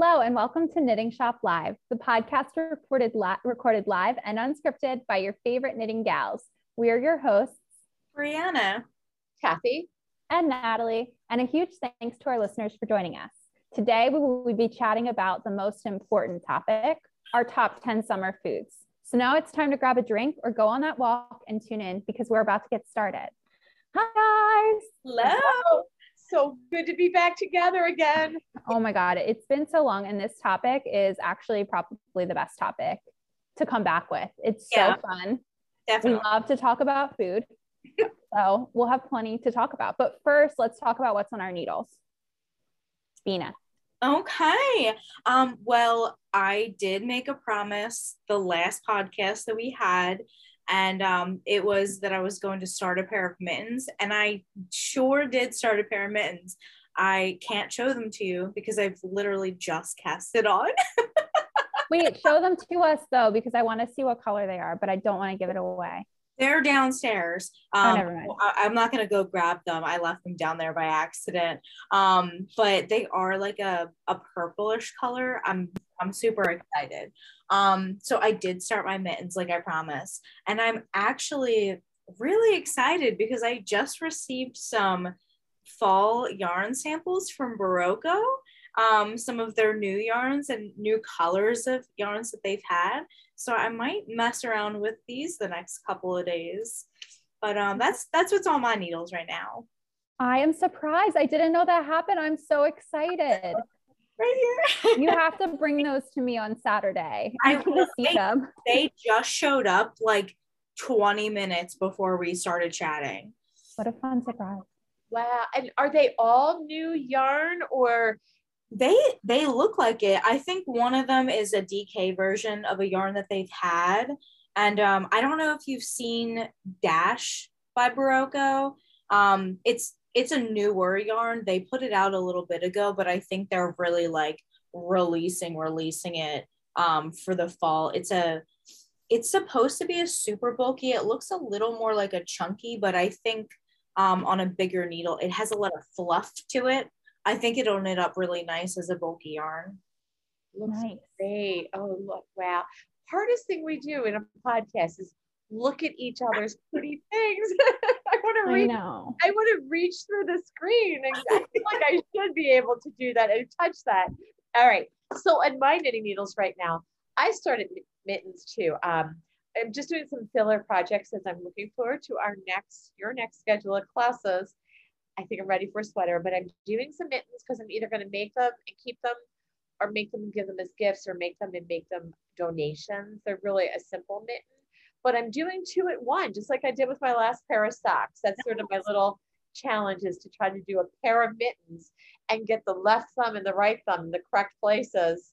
Hello, and welcome to Knitting Shop Live, the podcast recorded, li- recorded live and unscripted by your favorite knitting gals. We are your hosts, Brianna, Kathy, and Natalie, and a huge thanks to our listeners for joining us. Today, we will be chatting about the most important topic our top 10 summer foods. So now it's time to grab a drink or go on that walk and tune in because we're about to get started. Hi, guys. hello. So good to be back together again. Oh my God, it's been so long. And this topic is actually probably the best topic to come back with. It's so Yeah. fun. Definitely. We love to talk about food. so we'll have plenty to talk about. But first, let's talk about what's on our needles. Bina. Okay. Um, well, I did make a promise the last podcast that we had, and um, it was that I was going to start a pair of mittens, and I sure did start a pair of mittens. I can't show them to you because I've literally just cast it on. Wait, show them to us though, because I want to see what color they are, but I don't want to give it away. They're downstairs. Oh, Um, never mind. I, am not gonna go grab them. I left them down there by accident. Um, but they are like a, a purplish color. I'm I'm super excited. Um, so I did start my mittens like I promised, and I'm actually really excited because I just received some fall yarn samples from Berroco. Um, some of their new yarns and new colors of yarns that they've had. So I might mess around with these the next couple of days. But um, that's that's what's on my needles right now. I am surprised. I didn't know that happened. I'm so excited. Right here. You have to bring those to me on Saturday. I I want will. see them. they just showed up like 20 minutes before we started chatting. What a fun surprise. Wow. And are they all new yarn or They they look like it. I think one of them is a DK version of a yarn that they've had. And um, I don't know if you've seen Dash by Berroco. Um, it's it's a newer yarn. They put it out a little bit ago, but I think they're really like releasing releasing it um, for the fall. It's a it's supposed to be a super bulky. It looks a little more like a chunky, but I think um, on a bigger needle, it has a lot of fluff to it. I think it'll knit up really nice as a bulky yarn. looks Nice. great? Oh, look, wow. Hardest thing we do in a podcast is look at each other's pretty things. I want to reach know. I want to reach through the screen. I feel like I should be able to do that and touch that. All right. So on my knitting needles right now, I started mittens too. Um, I'm just doing some filler projects as I'm looking forward to our next, your next schedule of classes. I think I'm ready for a sweater, but I'm doing some mittens because I'm either going to make them and keep them or make them and give them as gifts or make them and make them donations. They're really a simple mitten but I'm doing two at one, just like I did with my last pair of socks. That's sort of my little challenge is to try to do a pair of mittens and get the left thumb and the right thumb in the correct places.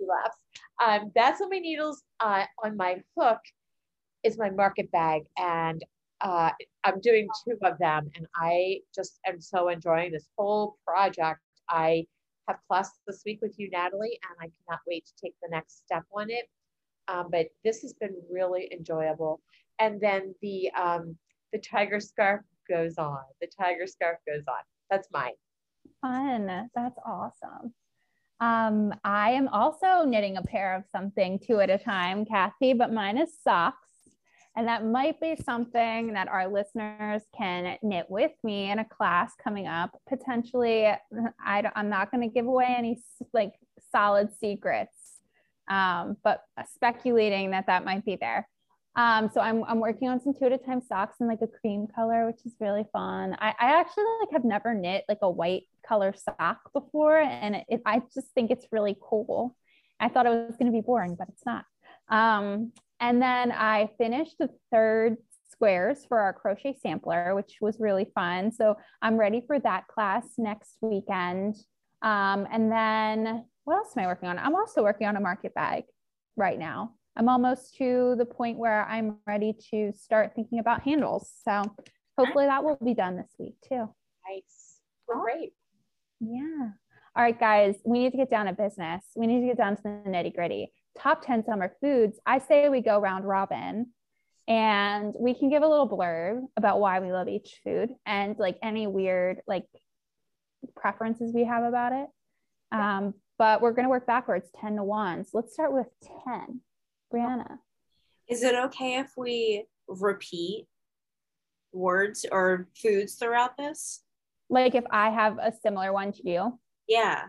laughs. Um, that's on my needles. Uh, on my hook is my market bag, and uh, I'm doing two of them, and I just am so enjoying this whole project. I have class this week with you, Natalie, and I cannot wait to take the next step on it. Um, but this has been really enjoyable. And then the um, the tiger scarf goes on. The tiger scarf goes on. That's mine. Fun. That's awesome. Um, I am also knitting a pair of something two at a time, Kathy, but mine is socks. And that might be something that our listeners can knit with me in a class coming up. Potentially, I, I'm not going to give away any like solid secrets, um, but speculating that that might be there. Um, so I'm, I'm working on some two at a time socks in like a cream color, which is really fun. I, I actually like have never knit like a white color sock before, and it, I just think it's really cool. I thought it was going to be boring, but it's not. Um, and then I finished the third squares for our crochet sampler, which was really fun. So I'm ready for that class next weekend. Um, and then what else am I working on? I'm also working on a market bag right now. I'm almost to the point where I'm ready to start thinking about handles. So hopefully that will be done this week too. Nice. Great. Yeah. All right, guys, we need to get down to business. We need to get down to the nitty gritty. Top 10 summer foods. I say we go round robin and we can give a little blurb about why we love each food and like any weird like preferences we have about it. Um, but we're going to work backwards 10 to 1. So let's start with 10. Brianna. Is it okay if we repeat words or foods throughout this? Like if I have a similar one to you? Yeah.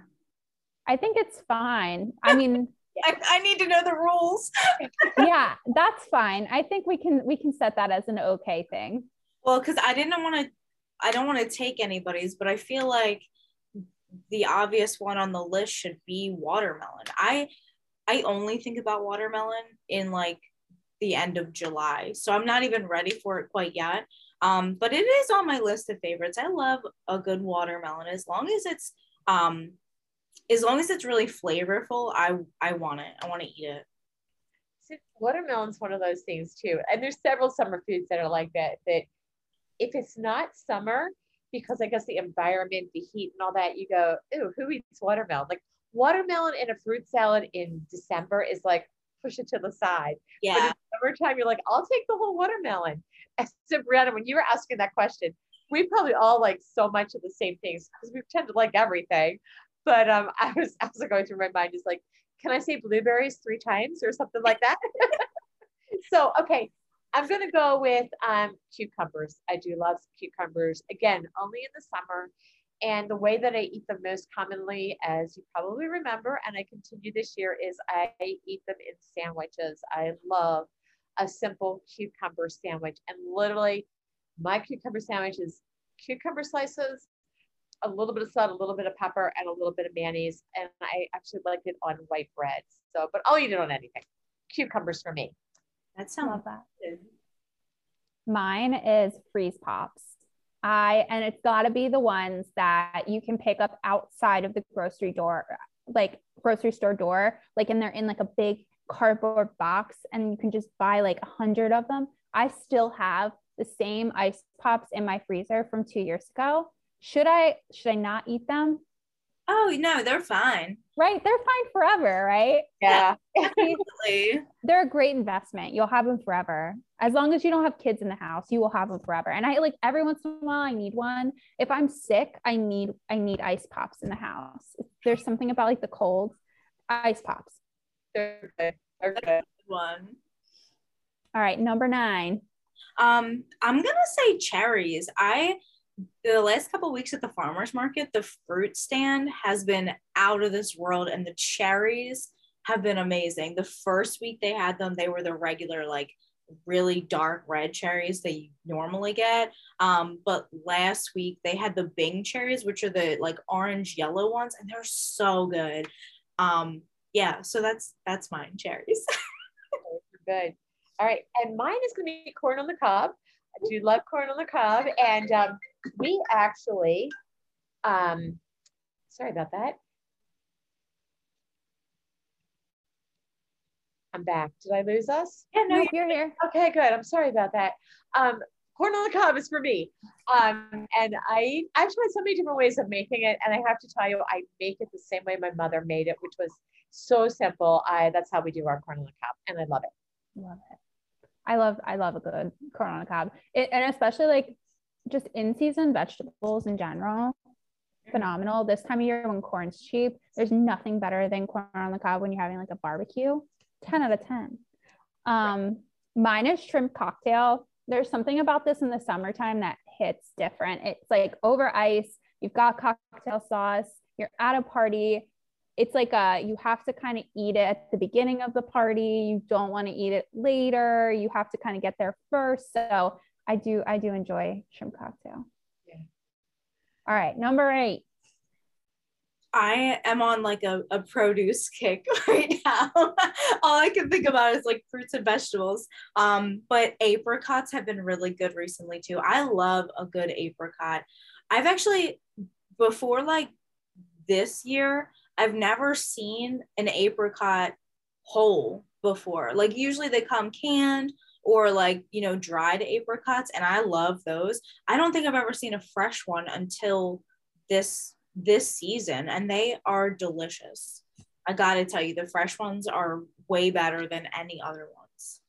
I think it's fine. I mean, I, I need to know the rules. yeah, that's fine. I think we can we can set that as an okay thing. Well, because I didn't want to I don't want to take anybody's, but I feel like the obvious one on the list should be watermelon. I I only think about watermelon in like the end of July. So I'm not even ready for it quite yet. Um, but it is on my list of favorites. I love a good watermelon as long as it's um as long as it's really flavorful, I I want it. I want to eat it. Watermelon's one of those things too. And there's several summer foods that are like that that if it's not summer, because I guess the environment, the heat and all that, you go, ooh, who eats watermelon? Like watermelon in a fruit salad in December is like push it to the side. Yeah. But in summertime, you're like, I'll take the whole watermelon. And so Brianna, when you were asking that question, we probably all like so much of the same things because we tend to like everything. But um, I was also going through my mind is like, can I say blueberries three times or something like that? so okay, I'm gonna go with um, cucumbers. I do love cucumbers. Again, only in the summer. And the way that I eat them most commonly, as you probably remember, and I continue this year, is I eat them in sandwiches. I love a simple cucumber sandwich. And literally, my cucumber sandwich is cucumber slices, a little bit of salt, a little bit of pepper, and a little bit of mayonnaise. And I actually like it on white bread. So, but I'll eat it on anything. Cucumbers for me. That sounds Love that. good. Mine is freeze pops. I and it's got to be the ones that you can pick up outside of the grocery door, like grocery store door, like and they're in like a big cardboard box, and you can just buy like a hundred of them. I still have the same ice pops in my freezer from two years ago. Should I should I not eat them? Oh no, they're fine. Right, they're fine forever, right? Yeah. Absolutely. they're a great investment. You'll have them forever. As long as you don't have kids in the house, you will have them forever. And I like every once in a while I need one. If I'm sick, I need I need ice pops in the house. There's something about like the cold ice pops. They're good. They're good. Good one. All right, number 9. Um, I'm gonna say cherries. I the last couple weeks at the farmers market, the fruit stand has been out of this world, and the cherries have been amazing. The first week they had them, they were the regular like really dark red cherries that you normally get. Um, but last week they had the Bing cherries, which are the like orange yellow ones, and they're so good. Um, yeah, so that's that's mine, cherries. Good. All right. And mine is going to be corn on the cob. I do love corn on the cob. And um, we actually, um, sorry about that. I'm back. Did I lose us? yeah, no, Nope, you're here. Okay, good. I'm sorry about that. Um, corn on the cob is for me. Um, and I I've tried so many different ways of making it, and I have to tell you, I make it the same way my mother made it, which was so simple. I that's how we do our corn on the cob, and I love it. Love it. I love I love a good corn on the cob. It, and especially like just in season vegetables in general. Phenomenal. This time of year when corn's cheap, there's nothing better than corn on the cob when you're having like a barbecue. 10 out of 10. Um, mine is shrimp cocktail. There's something about this in the summertime that hits different. It's like over ice, you've got cocktail sauce, you're at a party. It's like a you have to kind of eat it at the beginning of the party. You don't want to eat it later. You have to kind of get there first. So I do I do enjoy shrimp cocktail. Yeah. All right, number eight. I am on like a, a produce kick right now. All I can think about is like fruits and vegetables. Um, but apricots have been really good recently too. I love a good apricot. I've actually before like this year, I've never seen an apricot whole before. Like usually they come canned or like, you know, dried apricots and I love those. I don't think I've ever seen a fresh one until this this season and they are delicious. I got to tell you the fresh ones are way better than any other ones.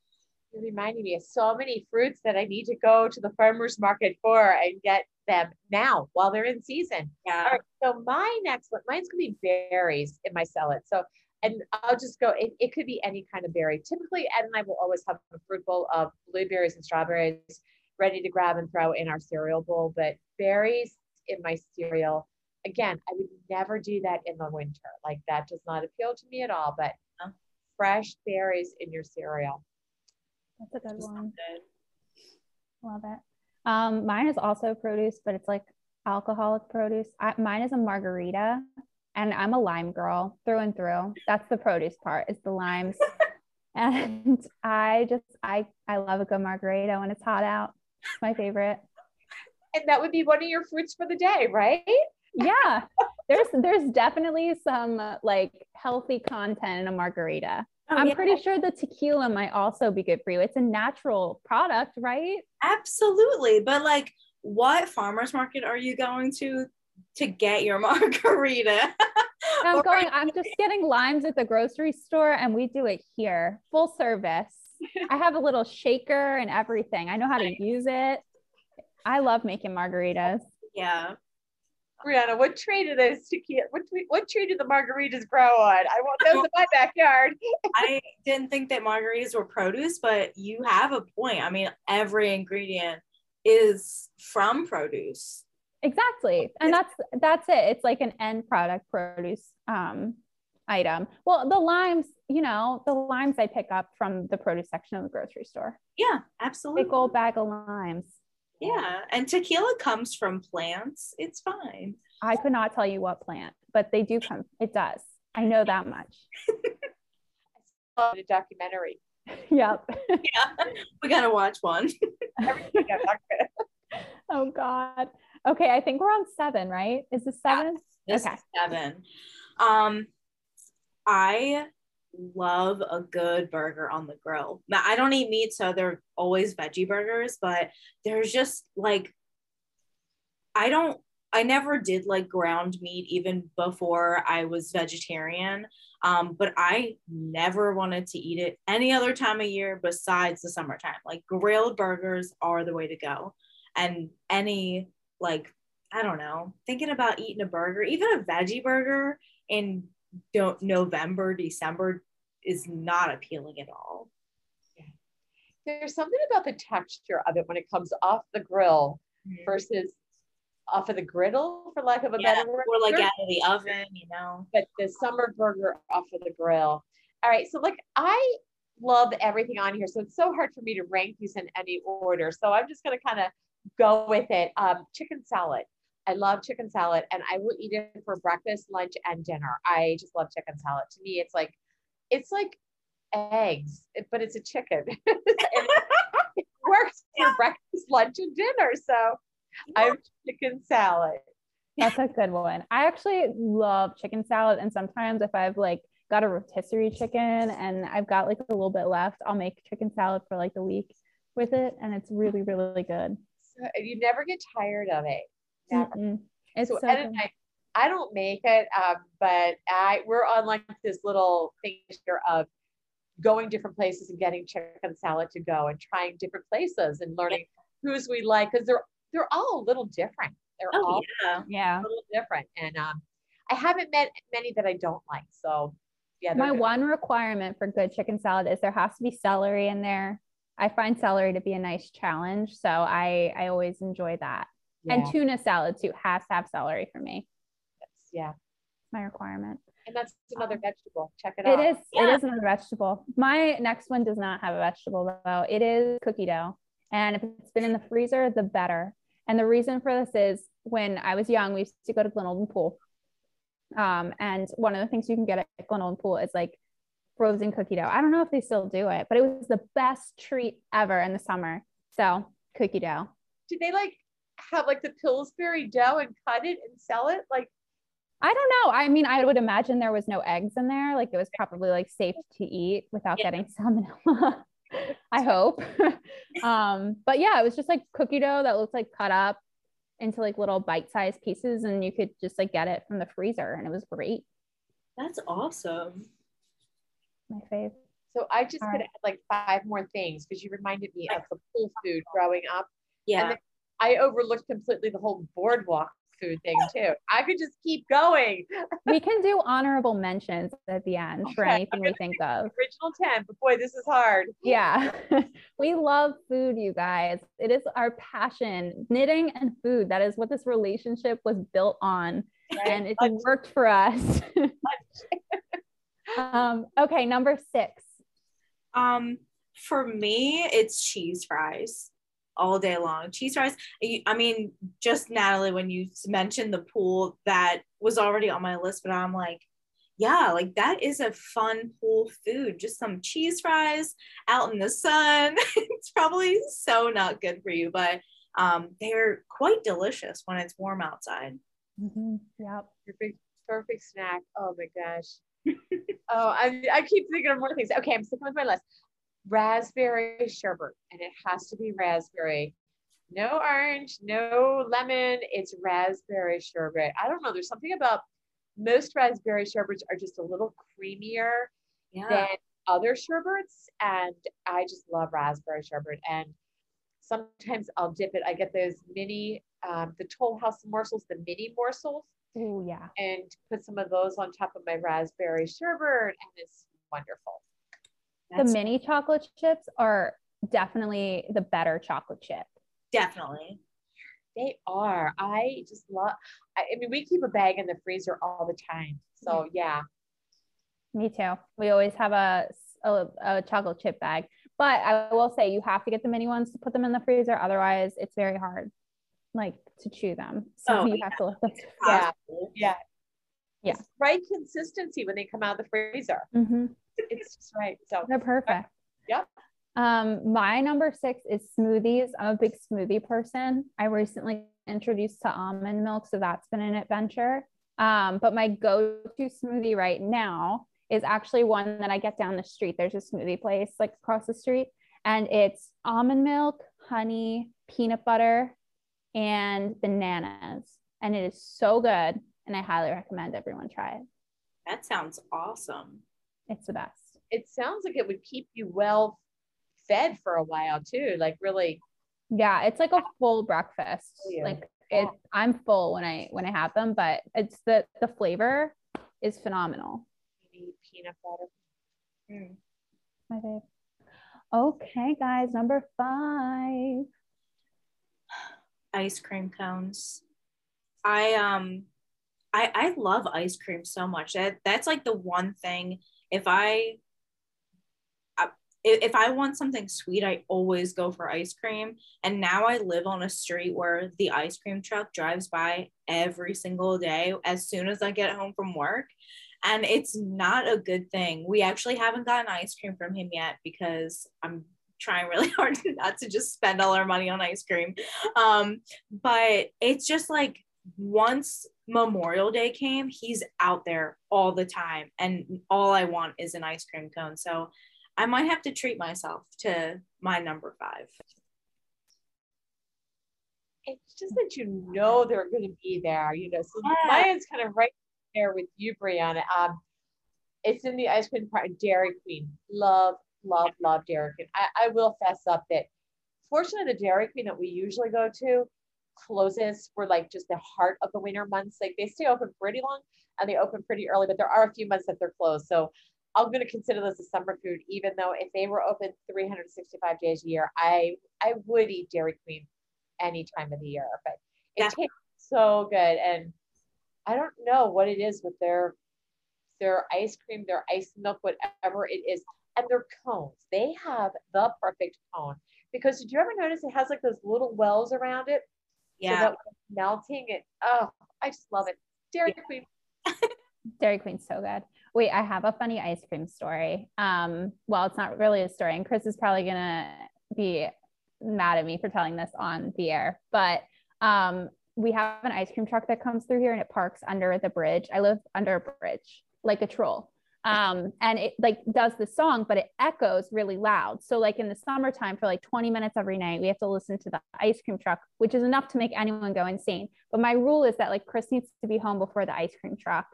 You're reminding me of so many fruits that I need to go to the farmer's market for and get them now while they're in season. Yeah. All right. So my next one, mine's gonna be berries in my salad. So and I'll just go, it, it could be any kind of berry. Typically, Ed and I will always have a fruit bowl of blueberries and strawberries ready to grab and throw in our cereal bowl. But berries in my cereal, again, I would never do that in the winter. Like that does not appeal to me at all. But No. fresh berries in your cereal. That's a good Just one. good. Love it. Um, mine is also produce, but it's like alcoholic produce. I, mine is a margarita, and I'm a lime girl through and through. That's the produce part. Is the limes, and I just I I love a good margarita when it's hot out. It's my favorite. And that would be one of your fruits for the day, right? Yeah, there's there's definitely some uh, like healthy content in a margarita. Oh, I'm yeah, pretty sure the tequila might also be good for you. It's a natural product, right? absolutely. But like, what farmers market are you going to to get your margarita? I'm going, I'm just getting limes at the grocery store and we do it here, full service. I have a little shaker and everything. I know how to use it. I love making margaritas. yeah. Brianna, what tree do those tequila, what, tree- what tree do the margaritas grow on? I want those in my backyard. I didn't think that margaritas were produce, but you have a point. I mean, every ingredient is from produce. Exactly. And that's that's it. It's like an end product produce um item. Well, the limes, you know, the limes I pick up from the produce section of the grocery store. Yeah, absolutely. Big old bag of limes. Yeah, and tequila comes from plants. It's fine. I could not tell you what plant, but they do come. It does. I know that much. The documentary. yep. Yeah, we gotta watch one. Everything I'm not gonna- Oh God. Okay, I think we're on seven, right? Is this seven? This Okay. seven. Um, I love a good burger on the grill. Now I don't eat meat, so they're always veggie burgers, but there's just like I don't I never did like ground meat even before I was vegetarian. Um, but I never wanted to eat it any other time of year besides the summertime. Like grilled burgers are the way to go. And any like I don't know, thinking about eating a burger, even a veggie burger in don't November, December is not appealing at all. There's something about the texture of it when it comes off the grill mm-hmm. versus off of the griddle, for lack of a Yeah, better word. or like out of the oven, you know. but the summer burger off of the grill. All right, so like I love everything on here, so it's so hard for me to rank these in any order. So I'm just gonna kind of go with it. Um, chicken salad. I love chicken salad, and I will eat it for breakfast, lunch, and dinner. I just love chicken salad. To me, it's like it's like eggs, but it's a chicken. It works for breakfast, lunch, and dinner. So I'm chicken salad. That's a good one. I actually love chicken salad. And sometimes if I've like got a rotisserie chicken and I've got like a little bit left, I'll make chicken salad for like the week with it. And it's really, really good. So you never get tired of it. Never. Mm-mm. It's so so, Ed and. I, I don't make it, um, but I we're on like this little thing here of going different places and getting chicken salad to go and trying different places and learning whose we like because they're they're all a little different. They're Oh all yeah. yeah. a little different, and um, I haven't met many that I don't like. So yeah, My good. one requirement for good chicken salad is there has to be celery in there. I find celery to be a nice challenge. So I, I always enjoy that. yeah, And tuna salad too has to have celery for me. that's- yeah, My requirement. and that's another vegetable. Check it out. It is. Yeah. It is a vegetable. My next one does not have a vegetable though. It is cookie dough, and if it's been in the freezer, the better. And the reason for this is when I was young, we used to go to Glenolden Pool, um, and one of the things you can get at Glenolden Pool is like frozen cookie dough. I don't know if they still do it, but it was the best treat ever in the summer. So cookie dough. Did they like have like the Pillsbury dough and cut it and sell it? Like I don't know. I mean, I would imagine there was no eggs in there. Like it was probably like safe to eat without Yeah. getting salmonella. I hope. um, but yeah, it was just like cookie dough that looked like cut up into like little bite-sized pieces, and you could just like get it from the freezer, and it was great. That's awesome. My fave. So I just All could right. add like five more things because you reminded me of the pool food growing up. Yeah. then- I overlooked completely the whole boardwalk food thing too. I could just keep going. we can do honorable mentions at the end okay, for anything we think of. Original 10, but boy, this is hard. Yeah. we love food, you guys. It is our passion. Knitting and food. That is what this relationship was built on. Right. And it worked for us. Um, okay, number six. Um, for me, it's cheese fries all day long. Cheese fries. I mean, just Natalie, when you mentioned the pool, that was already on my list, but I'm like, yeah, like that is a fun pool food. Just some cheese fries out in the sun. it's probably so not good for you, but um, they're quite delicious when it's warm outside. Mm-hmm. Yep. Perfect, perfect snack. Oh my gosh. Oh, I, I keep thinking of more things. Okay, I'm sticking with my list raspberry sherbet, and it has to be raspberry. No orange, no lemon. It's raspberry sherbet. I don't know. There's something about most raspberry sherbets are just a little creamier yeah. than other sherbets, and I just love raspberry sherbet. And sometimes I'll dip it. I get those mini, um, the Toll House morsels, the mini morsels. Oh yeah. And put some of those on top of my raspberry sherbet, and it's wonderful. That's- the mini chocolate chips are definitely the better chocolate chip. Definitely. They are. I just love, I, I mean, we keep a bag in the freezer all the time. So, mm-hmm. yeah. Me too. We always have a, a, a chocolate chip bag. But I will say you have to get the mini ones to put them in the freezer. Otherwise, it's very hard, like to chew them. So oh, you yeah. have to let them. Yeah. Yeah. Yeah. It's right consistency when they come out of the freezer. Mm-hmm it's just right. So they're perfect. Yep. Um, my number six is smoothies. I'm a big smoothie person. I recently introduced to almond milk, so that's been an adventure. Um, but my go-to smoothie right now is actually one that I get down the street. There's a smoothie place like across the street, and it's almond milk, honey, peanut butter, and bananas. And it is so good. And I highly recommend everyone try it. That sounds awesome. It's the best. It sounds like it would keep you well fed for a while too. Like really. Yeah, it's like a full breakfast. Yeah. Like it, I'm full when I when I have them, but it's the the flavor is phenomenal. Peanut butter. Mm. My fave. Okay, guys, number five. Ice cream cones. I um I I love ice cream so much. That that's like the one thing if I if I want something sweet, I always go for ice cream. And now I live on a street where the ice cream truck drives by every single day as soon as I get home from work. And it's not a good thing. We actually haven't gotten ice cream from him yet because I'm trying really hard not to just spend all our money on ice cream. Um, but it's just like once Memorial Day came, he's out there all the time. And all I want is an ice cream cone. So I might have to treat myself to my number five. It's just that you know they're going to be there, you know. So yeah. mine's kind of right there with you, Brianna. Um, it's in the ice cream part. Dairy Queen. Love, love, love Dairy Queen. I, I will fess up that fortunately the Dairy Queen that we usually go to closes for like just the heart of the winter months. Like they stay open pretty long and they open pretty early, but there are a few months that they're closed. So I'm going to consider this a summer food, even though if they were open 365 days a year, I I would eat Dairy Queen any time of the year. But it yeah. tastes so good, and I don't know what it is with their their ice cream, their ice milk, whatever it is, and their cones. They have the perfect cone because did you ever notice it has like those little wells around it? Yeah. So melting it. Oh, I just love it. Dairy yeah. Queen. Dairy Queen's so good. Wait, I have a funny ice cream story. Um, well, it's not really a story, and Chris is probably gonna be mad at me for telling this on the air, but um, we have an ice cream truck that comes through here and it parks under the bridge. I live under a bridge, like a troll um, and it like does the song but it echoes really loud. So like in the summertime for like 20 minutes every night we have to listen to the ice cream truck which is enough to make anyone go insane. But my rule is that like chris needs to be home before the ice cream truck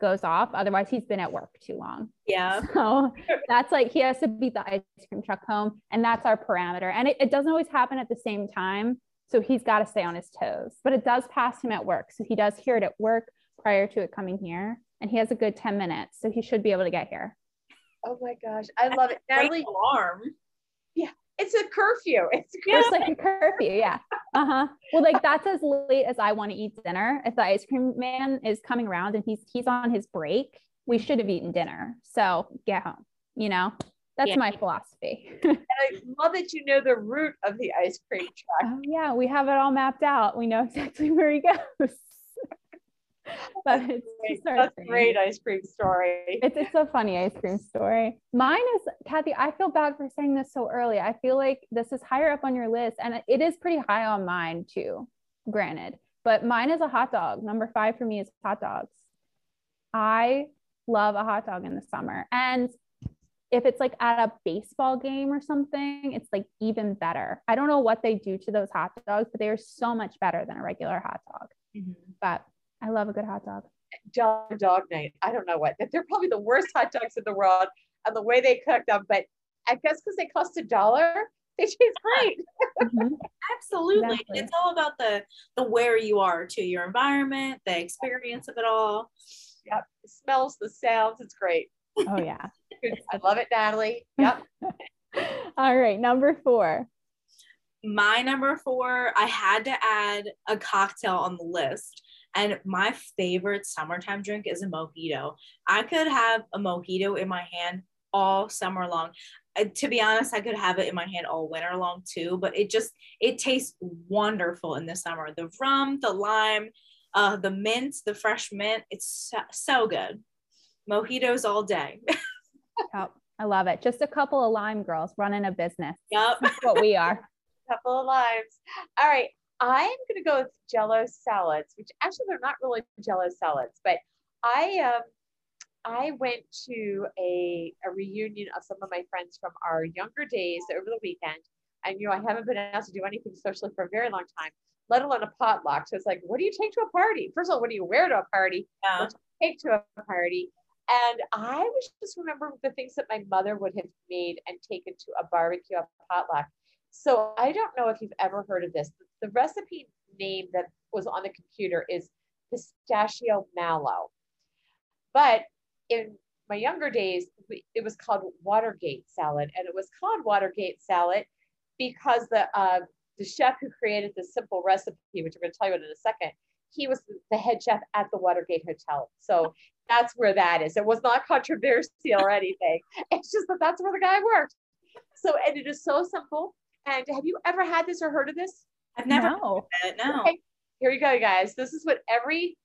goes off. Otherwise he's been at work too long. Yeah. So that's like he has to beat the ice cream truck home and that's our parameter. And it, it doesn't always happen at the same time. So he's got to stay on his toes, but it does pass him at work. So he does hear it at work prior to it coming here. And he has a good 10 minutes. So he should be able to get here. Oh my gosh. I love it. Natalie, alarm. Yeah. It's a curfew. It's, a yeah. it's like a curfew. Yeah. Uh huh. Well, like that's as late as I want to eat dinner. If the ice cream man is coming around and he's he's on his break, we should have eaten dinner. So get home. You know, that's yeah. my philosophy. and I love that you know the route of the ice cream truck. Oh, yeah, we have it all mapped out. We know exactly where he goes. but it's great. That's a great ice cream story. It's, it's a funny ice cream story. Mine is, Kathy, I feel bad for saying this so early. I feel like this is higher up on your list and it is pretty high on mine too, granted. But mine is a hot dog. Number five for me is hot dogs. I love a hot dog in the summer. And if it's like at a baseball game or something, it's like even better. I don't know what they do to those hot dogs, but they are so much better than a regular hot dog. Mm-hmm. But I love a good hot dog. Dog dog night. I don't know what. They're probably the worst hot dogs in the world and the way they cook them, but I guess because they cost a dollar, they taste great. Mm-hmm. Absolutely. Exactly. It's all about the the where you are to your environment, the experience of it all. Yep. The smells, the sounds. It's great. Oh yeah. I love it, Natalie. Yep. all right. Number four. My number four, I had to add a cocktail on the list. And my favorite summertime drink is a mojito. I could have a mojito in my hand all summer long. Uh, to be honest, I could have it in my hand all winter long too, but it just it tastes wonderful in the summer. The rum, the lime, uh, the mint, the fresh mint, it's so, so good. Mojitos all day. yep, I love it. Just a couple of lime girls running a business. Yep, that's what we are. couple of limes. All right, I'm going to go with Jello salads, which actually they're not really Jello salads, but I um, I went to a, a reunion of some of my friends from our younger days over the weekend. And you know, I haven't been asked to do anything socially for a very long time, let alone a potluck. So it's like, what do you take to a party? First of all, what do you wear to a party? Yeah. What do you take to a party? And I was just remembering the things that my mother would have made and taken to a barbecue, a potluck. So I don't know if you've ever heard of this. The recipe name that was on the computer is pistachio mallow. But in my younger days, it was called Watergate salad, and it was called Watergate salad because the uh, the chef who created this simple recipe, which I'm going to tell you about in a second, he was the head chef at the Watergate Hotel. So that's where that is. It was not controversial or anything. It's just that that's where the guy worked. So and it is so simple. And have you ever had this or heard of this? I've never no. it. No. Okay. Here you go, guys. This is what every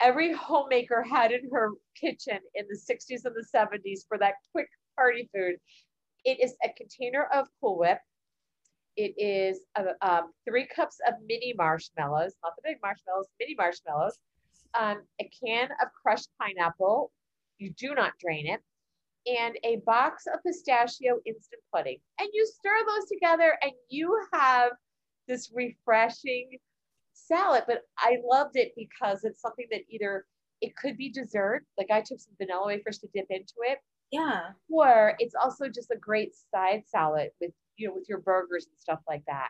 every homemaker had in her kitchen in the 60s and the 70s for that quick party food. It is a container of Cool Whip. It is a, um, three cups of mini marshmallows, not the big marshmallows, mini marshmallows, um, a can of crushed pineapple. You do not drain it and a box of pistachio instant pudding. And you stir those together and you have this refreshing salad. But I loved it because it's something that either it could be dessert, like I took some vanilla wafers to dip into it. Yeah. Or it's also just a great side salad with, you know, with your burgers and stuff like that.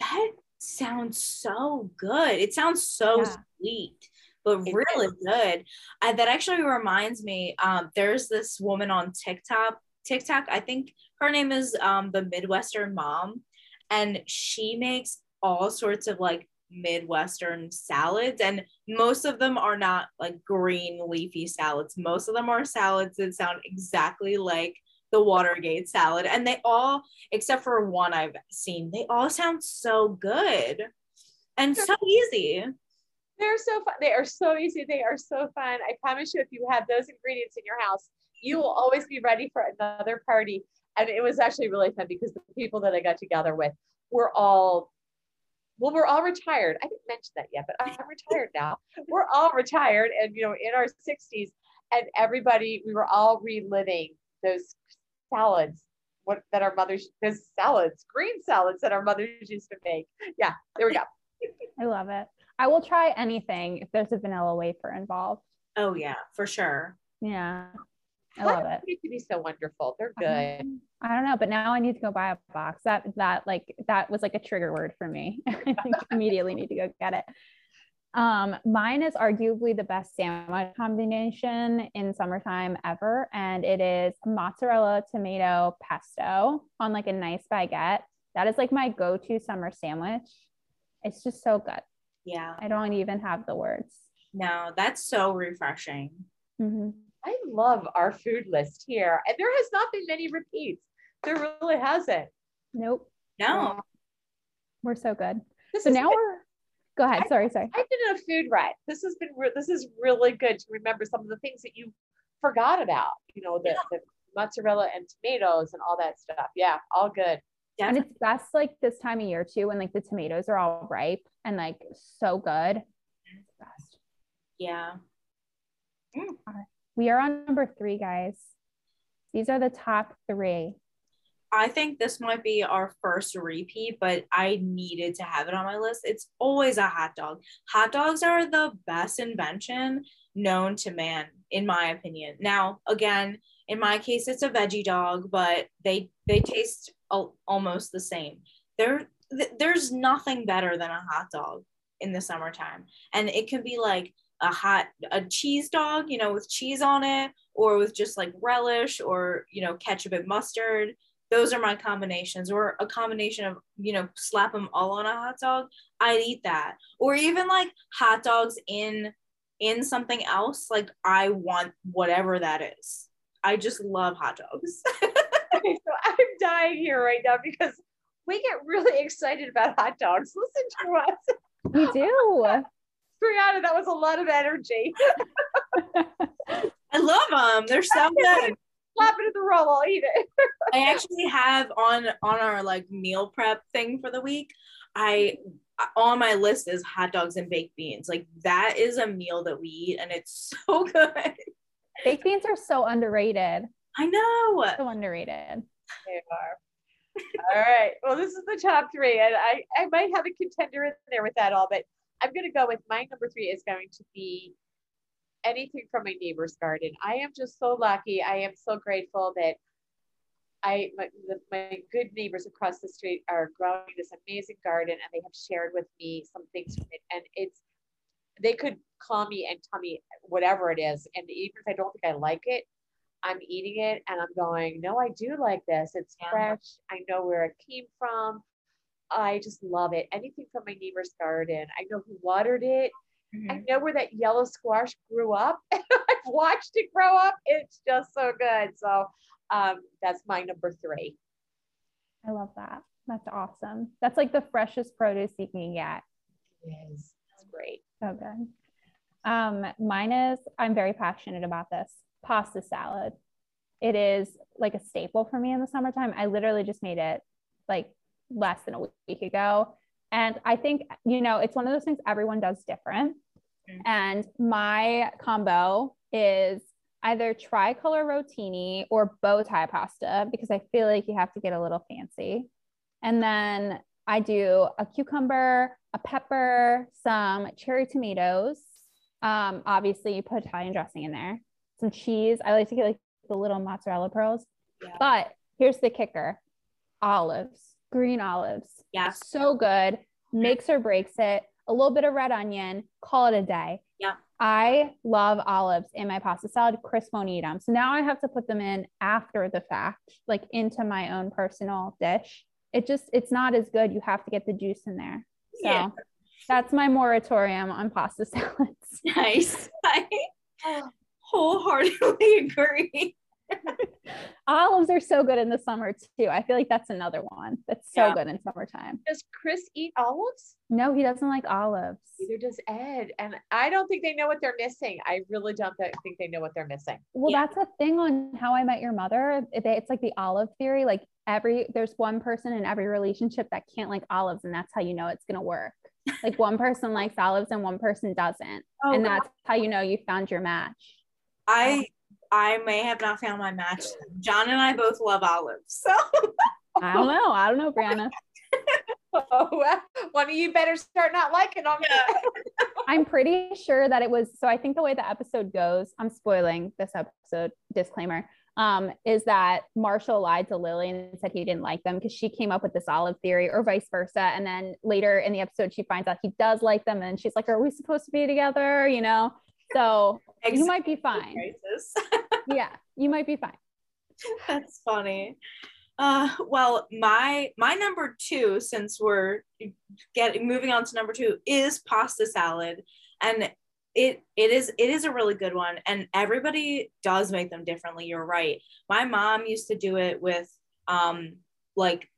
That sounds so good. It sounds so yeah. sweet but really good. Uh, that actually reminds me. Um, there's this woman on TikTok. TikTok, I think her name is um, the Midwestern Mom, and she makes all sorts of like Midwestern salads, and most of them are not like green leafy salads. Most of them are salads that sound exactly like the Watergate salad, and they all, except for one I've seen, they all sound so good and so easy. They're so fun. They are so easy. They are so fun. I promise you, if you have those ingredients in your house, you will always be ready for another party. And it was actually really fun because the people that I got together with were all, well, we're all retired. I didn't mention that yet, but I'm retired now. We're all retired and, you know, in our 60s. And everybody, we were all reliving those salads what that our mothers those salads green salads that our mothers used to make yeah there we go i love it I will try anything if there's a vanilla wafer involved. Oh yeah, for sure. Yeah. I love it. It to be so wonderful. They're good. I don't know, but now I need to go buy a box. That that like that was like a trigger word for me. I immediately need to go get it. Um, mine is arguably the best sandwich combination in summertime ever, and it is mozzarella tomato pesto on like a nice baguette. That is like my go-to summer sandwich. It's just so good. Yeah. I don't even have the words. No, that's so refreshing. Mm-hmm. I love our food list here. And there has not been many repeats. There really hasn't. Nope. No. We're so good. This So now good. we're go ahead. Sorry, sorry. I've been in a food rut. This has been re- this is really good to remember some of the things that you forgot about. You know, the, the mozzarella and tomatoes and all that stuff. Yeah, all good. Yeah. And it's best like this time of year too, when like the tomatoes are all ripe and like so good. It's the best. Yeah. Mm. We are on number three, guys. These are the top three. I think this might be our first repeat, but I needed to have it on my list. It's always a hot dog. Hot dogs are the best invention known to man, in my opinion. Now, again, in my case, it's a veggie dog, but they they taste al- almost the same. There, th- there's nothing better than a hot dog in the summertime, and it can be like a hot a cheese dog, you know, with cheese on it, or with just like relish, or you know, ketchup and mustard those are my combinations or a combination of you know slap them all on a hot dog i'd eat that or even like hot dogs in in something else like i want whatever that is i just love hot dogs Okay, so I'm dying here right now because we get really excited about hot dogs. Listen to us. We do. Brianna, that was a lot of energy. i love them they're so good Slap it in the roll, I'll eat it. i actually have on on our like meal prep thing for the week i on my list is hot dogs and baked beans like that is a meal that we eat and it's so good Baked beans are so underrated. i know So underrated. They are. All right. Well, this is the top three, and I I might have a contender in there with that all, but I'm gonna go with my number three is going to be anything from my neighbor's garden. I am just so lucky. I am so grateful that I my, the, my good neighbors across the street are growing this amazing garden, and they have shared with me some things from it, and it's they could call me and tell me whatever it is, and even if I don't think I like it, I'm eating it and I'm going, no, I do like this. It's Yeah. fresh. I know where it came from. I just love it. Anything from my neighbor's garden. I know who watered it. I know where that yellow squash grew up. I've watched it grow up. It's just so good. So um, that's my number three. I love that. That's awesome. That's like the freshest produce you can get. Yes, it's great. So good. Um, mine is, I'm very passionate about this pasta salad. It is like a staple for me in the summertime. I literally just made it like less than a week ago. And I think, you know, it's one of those things everyone does different. Mhm. And my combo is either tricolor rotini or bow tie pasta because I feel like you have to get a little fancy. And then I do a cucumber, a pepper, some cherry tomatoes. Um, obviously, you put Italian dressing in there, some cheese. I like to get like the little mozzarella pearls. Yeah. But here's the kicker olives, green olives. Yeah. So good. Makes or breaks it. A little bit of red onion, call it a day. Yeah. I love olives in my pasta salad. Chris won't eat them. So now I have to put them in after the fact, like into my own personal dish. It just, it's not as good. You have to get the juice in there. So Yeah. that's my moratorium on pasta salads. Nice. I oh. wholeheartedly agree. Olives are so good in the summer too. I feel like that's another one that's so Yeah. good in summertime. Does Chris eat olives? No, he doesn't like olives. Neither does Ed. And I don't think they know what they're missing. I really don't think they know what they're missing. Well, Yeah. that's a thing on How I Met Your Mother. It's like the olive theory. Like every there's one person in every relationship that can't like olives, and that's how you know it's gonna work. Like one person likes olives and one person doesn't, Oh, and that's how you know you found your match. I I may have not found my match. John and I both love olives. So I don't know. I don't know, Brianna. Oh, well, one of you better start not liking them. I'm pretty sure that it was. So I think the way the episode goes, I'm spoiling this episode. Disclaimer. um, is that Marshall lied to Lily and said he didn't like them because she came up with this olive theory, or vice versa. And then later in the episode, she finds out he does like them, and she's like, "Are we supposed to be together?" You know. So exactly. you might be fine. yeah, you might be fine. That's funny. Uh, well, my my number two, since we're getting moving on to number two, is pasta salad, and it it is it is a really good one, and everybody does make them differently. You're right. My mom used to do it with um like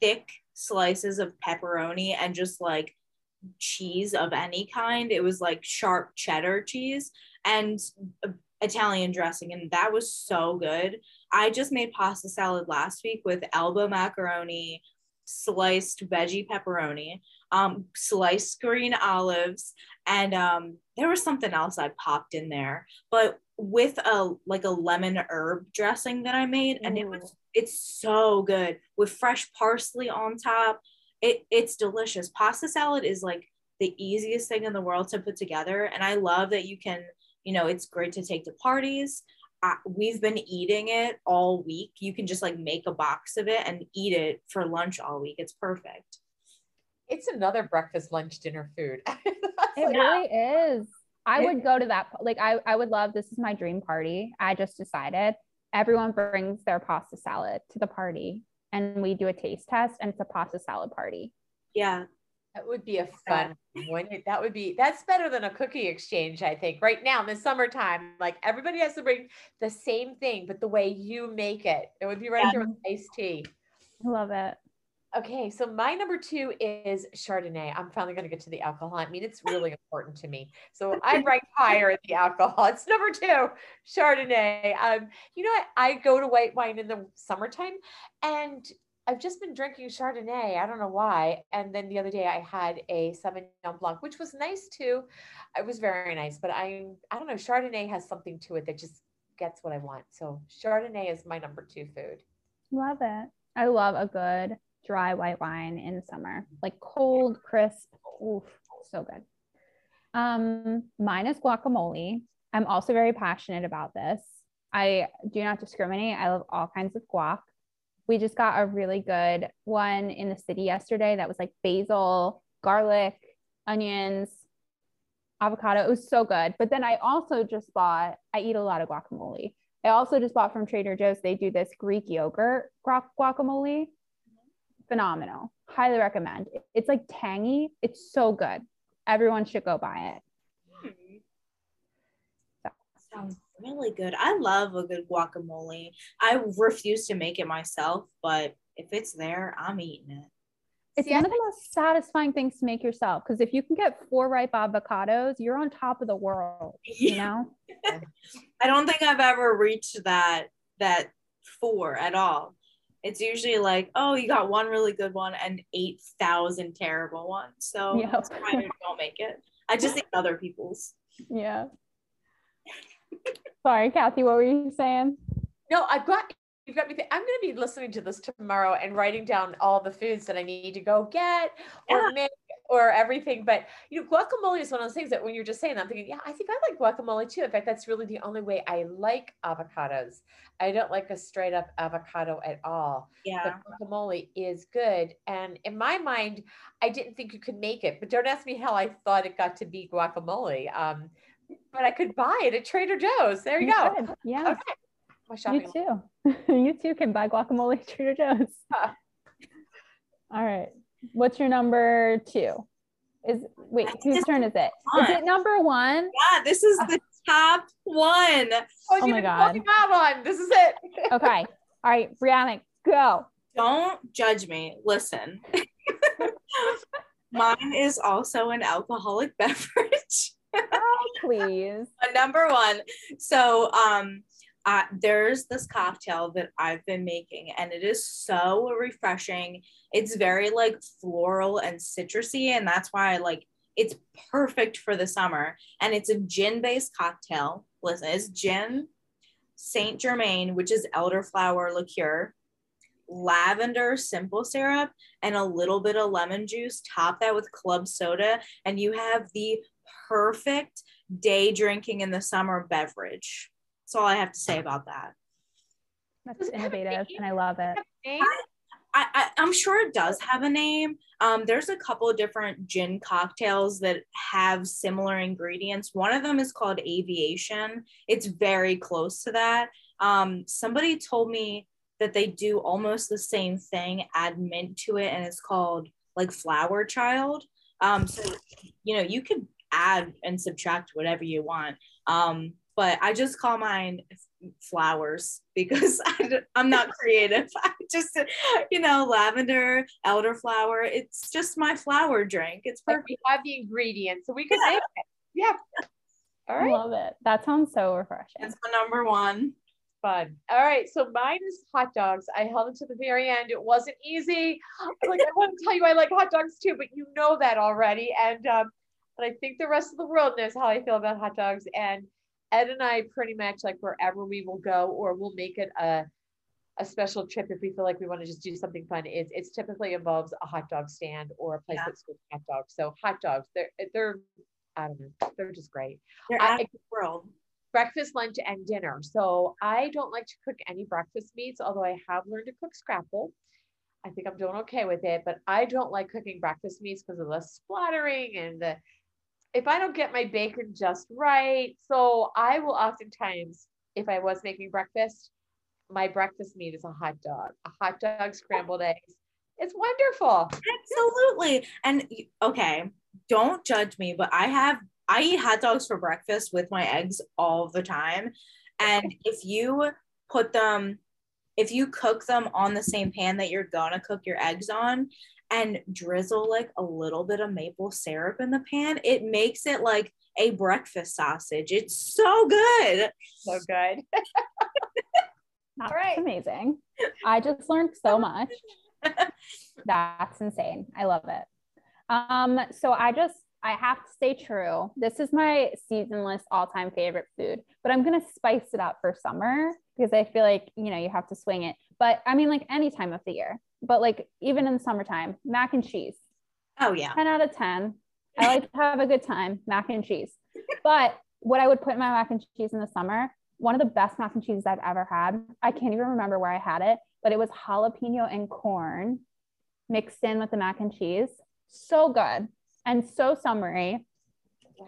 thick slices of pepperoni and just like cheese of any kind. It was like sharp cheddar cheese and Italian dressing, and that was so good. I just made pasta salad last week with elbow macaroni, sliced veggie pepperoni, um, sliced green olives, and um, there was something else I popped in there, but with a like a lemon herb dressing that I made, and it was it's so good with fresh parsley on top. It it's delicious. Pasta salad is like the easiest thing in the world to put together, and I love that you can you know it's great to take to parties. We've been eating it all week. You can just like make a box of it and eat it for lunch all week. It's perfect. It's another breakfast lunch dinner food. It really is. I would go to that like I, I would love this is my dream party. I just decided everyone brings their pasta salad to the party and we do a taste test and it's a pasta salad party yeah that would be a fun one. That would be that's better than a cookie exchange, I think. Right now in the summertime, like everybody has to bring the same thing, but the way you make it. It would be right yeah. here with iced tea. I love it. Okay, so my number two is Chardonnay. I'm finally going to get to the alcohol. I mean, it's really important to me. So I rank higher in the alcohol. It's number two, Chardonnay. Um, you know what? I go to white wine in the summertime, and I've just been drinking Chardonnay. I don't know why. And then the other day I had a Sauvignon Blanc, which was nice too. It was very nice, but I I don't know. Chardonnay has something to it that just gets what I want. So Chardonnay is my number two food. Love it. I love a good dry white wine in summer, like cold, crisp. Oof, so good. Um, mine is guacamole. I'm also very passionate about this. I do not discriminate. I love all kinds of guac we just got a really good one in the city yesterday that was like basil, garlic, onions, avocado. It was so good. But then I also just bought, I eat a lot of guacamole. I also just bought from Trader Joe's, they do this Greek yogurt guacamole. Phenomenal. Highly recommend. It's like tangy. It's so good. Everyone should go buy it. Hmm. Sounds really good. I love a good guacamole. I refuse to make it myself, but if it's there, I'm eating it. It's See, one of the most satisfying things to make yourself because if you can get four ripe avocados, you're on top of the world. You know. I don't think I've ever reached that that four at all. It's usually like, oh, you got one really good one and eight thousand terrible ones. So yep. that's why I don't make it. I just eat other people's. Yeah. Sorry, Kathy, what were you saying? No, I've got you've got me. Th- I'm going to be listening to this tomorrow and writing down all the foods that I need to go get or yeah. make or everything. But you know, guacamole is one of those things that when you're just saying, that, I'm thinking, yeah, I think I like guacamole too. In fact, that's really the only way I like avocados. I don't like a straight up avocado at all. Yeah, but guacamole is good. And in my mind, I didn't think you could make it. But don't ask me how I thought it got to be guacamole. Um, but I could buy it at Trader Joe's. There you, you go. Could. Yeah. Okay. My shopping. You too. you too can buy guacamole at Trader Joe's. Huh. All right. What's your number two? Is wait, whose turn is it? Is it number one? Yeah, this is the top one. Oh, oh my god. One. This is it. okay. All right, Brianna, go. Don't judge me. Listen. Mine is also an alcoholic beverage oh, please. Number one. So, um, there's this cocktail that I've been making, and it is so refreshing. It's very like floral and citrusy, and that's why I like it's perfect for the summer. And it's a gin based cocktail. Listen, it's gin, Saint Germain, which is elderflower liqueur, lavender simple syrup, and a little bit of lemon juice. Top that with club soda, and you have the perfect day drinking in the summer beverage. That's all I have to say about that. That's Does it have a innovative and I love it. I, I, I'm sure it does have a name. Um, there's a couple of different gin cocktails that have similar ingredients. One of them is called Aviation. It's very close to that. Um, somebody told me that they do almost the same thing, add mint to it, and it's called like Flower Child. Um, so you know you could add and subtract whatever you want. Um, but I just call mine flowers because I, am not creative. I just, you know, lavender, elderflower. It's just my flower drink. It's Like, perfect. we have the ingredients, so we can Yeah. make it. Yeah. All I love it. That sounds so refreshing. It's my number one. Fun. All right. So mine is hot dogs. I held it to the very end. It wasn't easy. Like I want to tell you I like hot dogs too, but you know that already. And um, but I think the rest of the world knows how I feel about hot dogs. And Ed and I pretty much like wherever we will go, or we'll make it a a special trip if we feel like we want to just do something fun. It's it's typically involves a hot dog stand or a place Yeah. that's with hot dogs. So hot dogs, they're they're I don't know, they're just great. They're I- of the world. breakfast, lunch, and dinner. So I don't like to cook any breakfast meats, although I have learned to cook scrapple. I think I'm doing okay with it, but I don't like cooking breakfast meats because of the splattering and the if I don't get my bacon just right. So I will oftentimes, if I was making breakfast, my breakfast meat is a hot dog, a hot dog, scrambled eggs. It's wonderful. Absolutely. And okay, don't judge me, but I have I eat hot dogs for breakfast with my eggs all the time. And if you put them if you cook them on the same pan that you're gonna cook your eggs on and drizzle like a little bit of maple syrup in the pan, it makes it like a breakfast sausage. It's so good. So good. That's right. amazing. I just learned so much. That's insane. I love it. Um, so I just I have to stay true. This is my seasonless all-time favorite food, but I'm gonna spice it up for summer because I feel like you know you have to swing it. But I mean, like any time of the year, but like even in the summertime, mac and cheese. Oh yeah. 10 out of 10. I like to have a good time, mac and cheese. But what I would put in my mac and cheese in the summer, one of the best mac and cheeses I've ever had, I can't even remember where I had it, but it was jalapeno and corn mixed in with the mac and cheese. So good and so summery.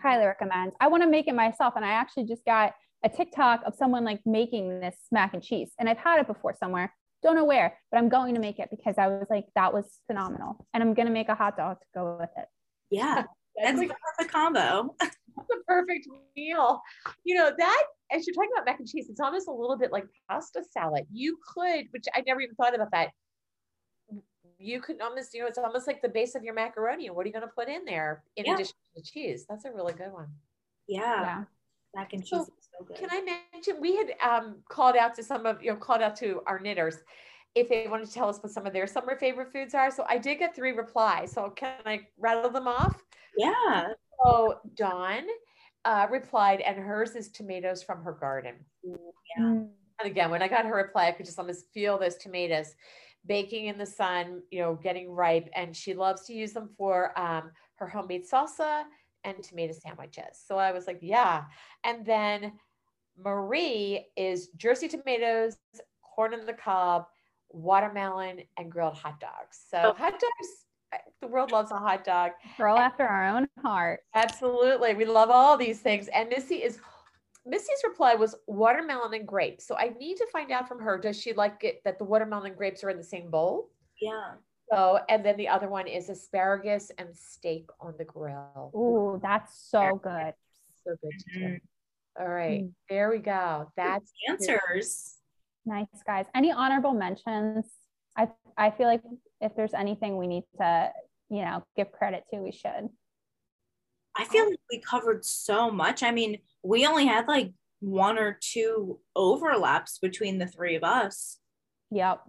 Highly recommend. I want to make it myself. And I actually just got a TikTok of someone like making this mac and cheese. And I've had it before somewhere. Don't know where, but I'm going to make it because I was like, that was phenomenal. And I'm going to make a hot dog to go with it. Yeah. That's like a perfect combo. the perfect meal. You know, that as you're talking about mac and cheese, it's almost a little bit like pasta salad. You could, which I never even thought about that. You could almost, you know, it's almost like the base of your macaroni. And what are you going to put in there in Yeah. addition to the cheese? That's a really good one. Yeah. Yeah. Mac and cheese So, is good. Can I mention we had um, called out to some of you know called out to our knitters if they wanted to tell us what some of their summer favorite foods are. So I did get three replies. So can I rattle them off? yeah. So Dawn uh, replied, and hers is tomatoes from her garden. Yeah. Mm. And again, when I got her reply, I could just almost feel those tomatoes baking in the sun, you know, getting ripe. And she loves to use them for um, her homemade salsa and tomato sandwiches. So I was like, yeah. And then Marie is Jersey tomatoes, corn on the cob, watermelon, and grilled hot dogs. So Oh. hot dogs, the world loves a hot dog. Girl after our own heart. Absolutely. We love all these things. And Missy is Missy's reply was watermelon and grapes. So I need to find out from her, does she like it that the watermelon and grapes are in the same bowl? Yeah. So, and then the other one is asparagus and steak on the grill. Ooh, that's so good. So good to do. Mhm. All right, mm. there we go. That's Answers. Nice guys. Any honorable mentions? I I feel like if there's anything we need to, you know, give credit to, we should. I feel like we covered so much. I mean, we only had like one or two overlaps between the three of us. Yep.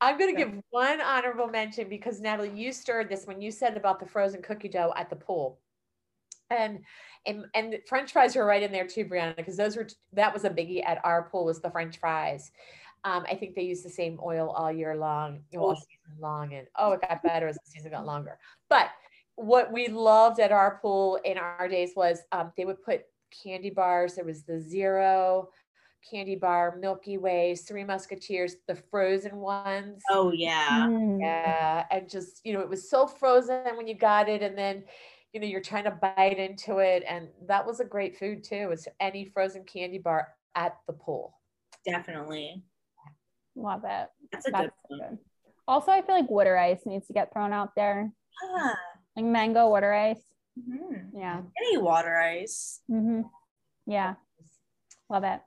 I'm going to give one honorable mention because Natalie, you stirred this when you said about the frozen cookie dough at the pool. And and and French fries were right in there too, Brianna, because those were that was a biggie at our pool was the French fries. Um, I think they use the same oil all year long, all season long, and oh, it got better as the season got longer. But what we loved at our pool in our days was um, they would put candy bars. There was the zero candy bar, Milky Ways, Three Musketeers, the frozen ones. Oh yeah. Mm. Yeah, and just you know, it was so frozen when you got it, and then you know you're trying to bite into it, and that was a great food too. Was any frozen candy bar at the pool? Definitely. Love it. That's a That's good one. good. Also, I feel like water ice needs to get thrown out there. Ah, Like mango water ice. mhm. Yeah. Any water ice. mm-hmm. Yeah. Love it.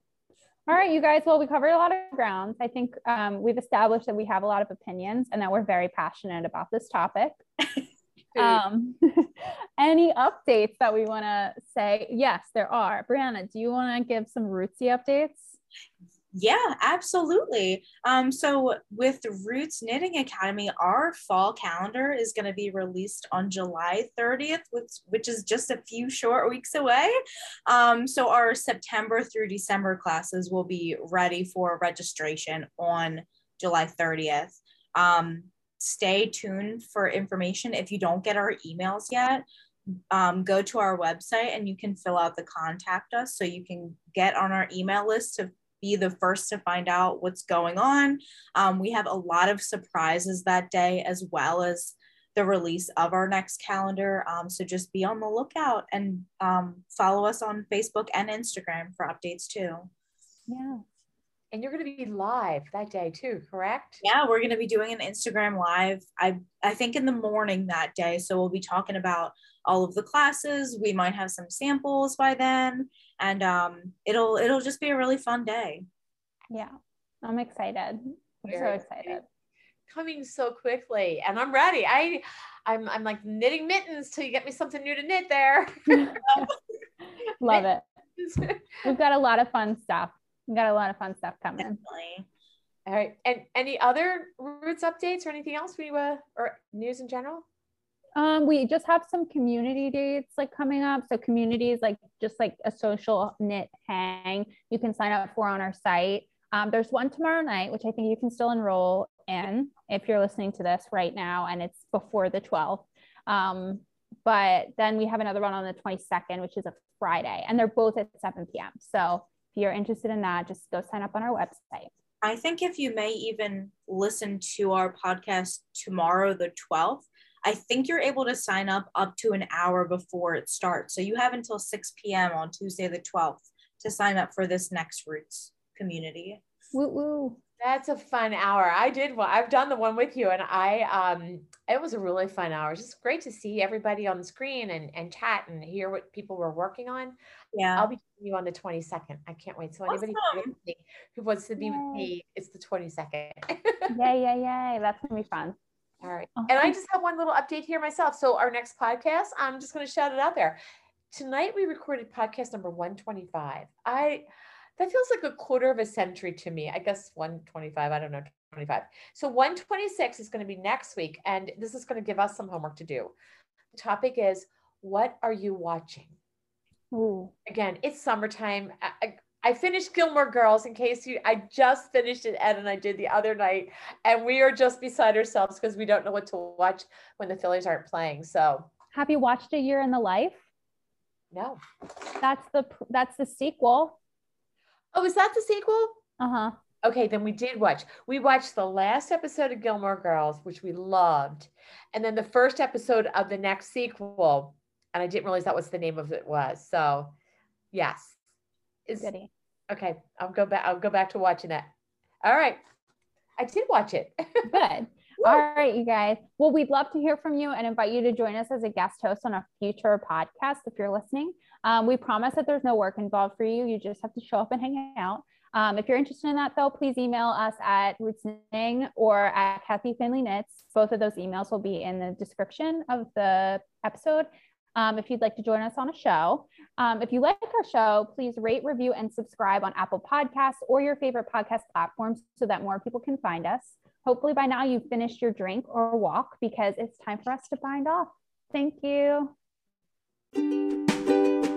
All right, you guys. Well, we covered a lot of grounds. I think um, we've established that we have a lot of opinions and that we're very passionate about this topic. Um, any updates that we want to say? Yes, there are. Brianna, do you want to give some rootsy updates? Yeah, absolutely. Um, so with Roots Knitting Academy, our fall calendar is going to be released on July 30th, which, which is just a few short weeks away. Um, so our September through December classes will be ready for registration on July 30th. Um, stay tuned for information. If you don't get our emails yet, um, go to our website and you can fill out the contact us so you can get on our email list to be the first to find out what's going on. Um, we have a lot of surprises that day, as well as the release of our next calendar. Um, so just be on the lookout and um, follow us on Facebook and Instagram for updates too. Yeah. And you're going to be live that day too, correct? Yeah, we're going to be doing an Instagram live. I I think in the morning that day. So we'll be talking about all of the classes. We might have some samples by then, and um, it'll it'll just be a really fun day. Yeah. I'm excited. I'm so excited. Coming so quickly, and I'm ready. I, I'm, I'm like knitting mittens till you get me something new to knit there. Love it. We've got a lot of fun stuff. We've got a lot of fun stuff coming. Definitely. All right, and any other roots updates or anything else we uh, or news in general? Um, we just have some community dates like coming up. So communities like just like a social knit hang you can sign up for on our site. Um, there's one tomorrow night, which I think you can still enroll in if you're listening to this right now and it's before the 12th. Um, but then we have another one on the 22nd, which is a Friday, and they're both at 7 p.m. So if you're interested in that, just go sign up on our website. I think if you may even listen to our podcast tomorrow, the 12th, I think you're able to sign up up to an hour before it starts. So you have until 6 p.m. on Tuesday, the 12th, to sign up for this next Roots community. Woo woo. That's a fun hour. I did one. I've done the one with you, and I um, it was a really fun hour. It's just great to see everybody on the screen and and chat and hear what people were working on. Yeah. I'll be you on the 22nd. I can't wait. So anybody who Awesome. wants who wants to be with me, it's the 22nd. Yay, yay, yay. That's gonna be fun. All right. And I just have one little update here myself. So our next podcast, I'm just to shout it out there. Tonight we recorded podcast number 125. I that feels like a quarter of a century to me. I guess 125, I don't know, 25. So 126 is going to be next week and this is going to give us some homework to do. The topic is what are you watching? Ooh. Again, it's summertime. I, I, finished Gilmore Girls in case you I just finished it Ed and I did the other night and we are just beside ourselves because we don't know what to watch when the Phillies aren't playing. So Have you watched A Year in the Life? no. That's the that's the sequel. Oh, is that the sequel? Uh-huh. Okay, then we did watch. We watched the last episode of Gilmore Girls, which we loved, and then the first episode of the next sequel, and I didn't realize that was the name of it was. So, yes, is Goody. okay. I'll go back. I'll go back to watching that. All right, I did watch it. Good. All right, you guys. Well, we'd love to hear from you and invite you to join us as a guest host on a future podcast if you're listening. Um, we promise that there's no work involved for you. You just have to show up and hang out. Um, if you're interested in that, though, please email us at Roots Knitting or at Kathy Finley Knits. Both of those emails will be in the description of the episode. Um, if you'd like to join us on a show, um, if you like our show, please rate, review, and subscribe on Apple Podcasts or your favorite podcast platforms so that more people can find us. Hopefully, by now you've finished your drink or walk because it's time for us to bind off. Thank you. Thank you.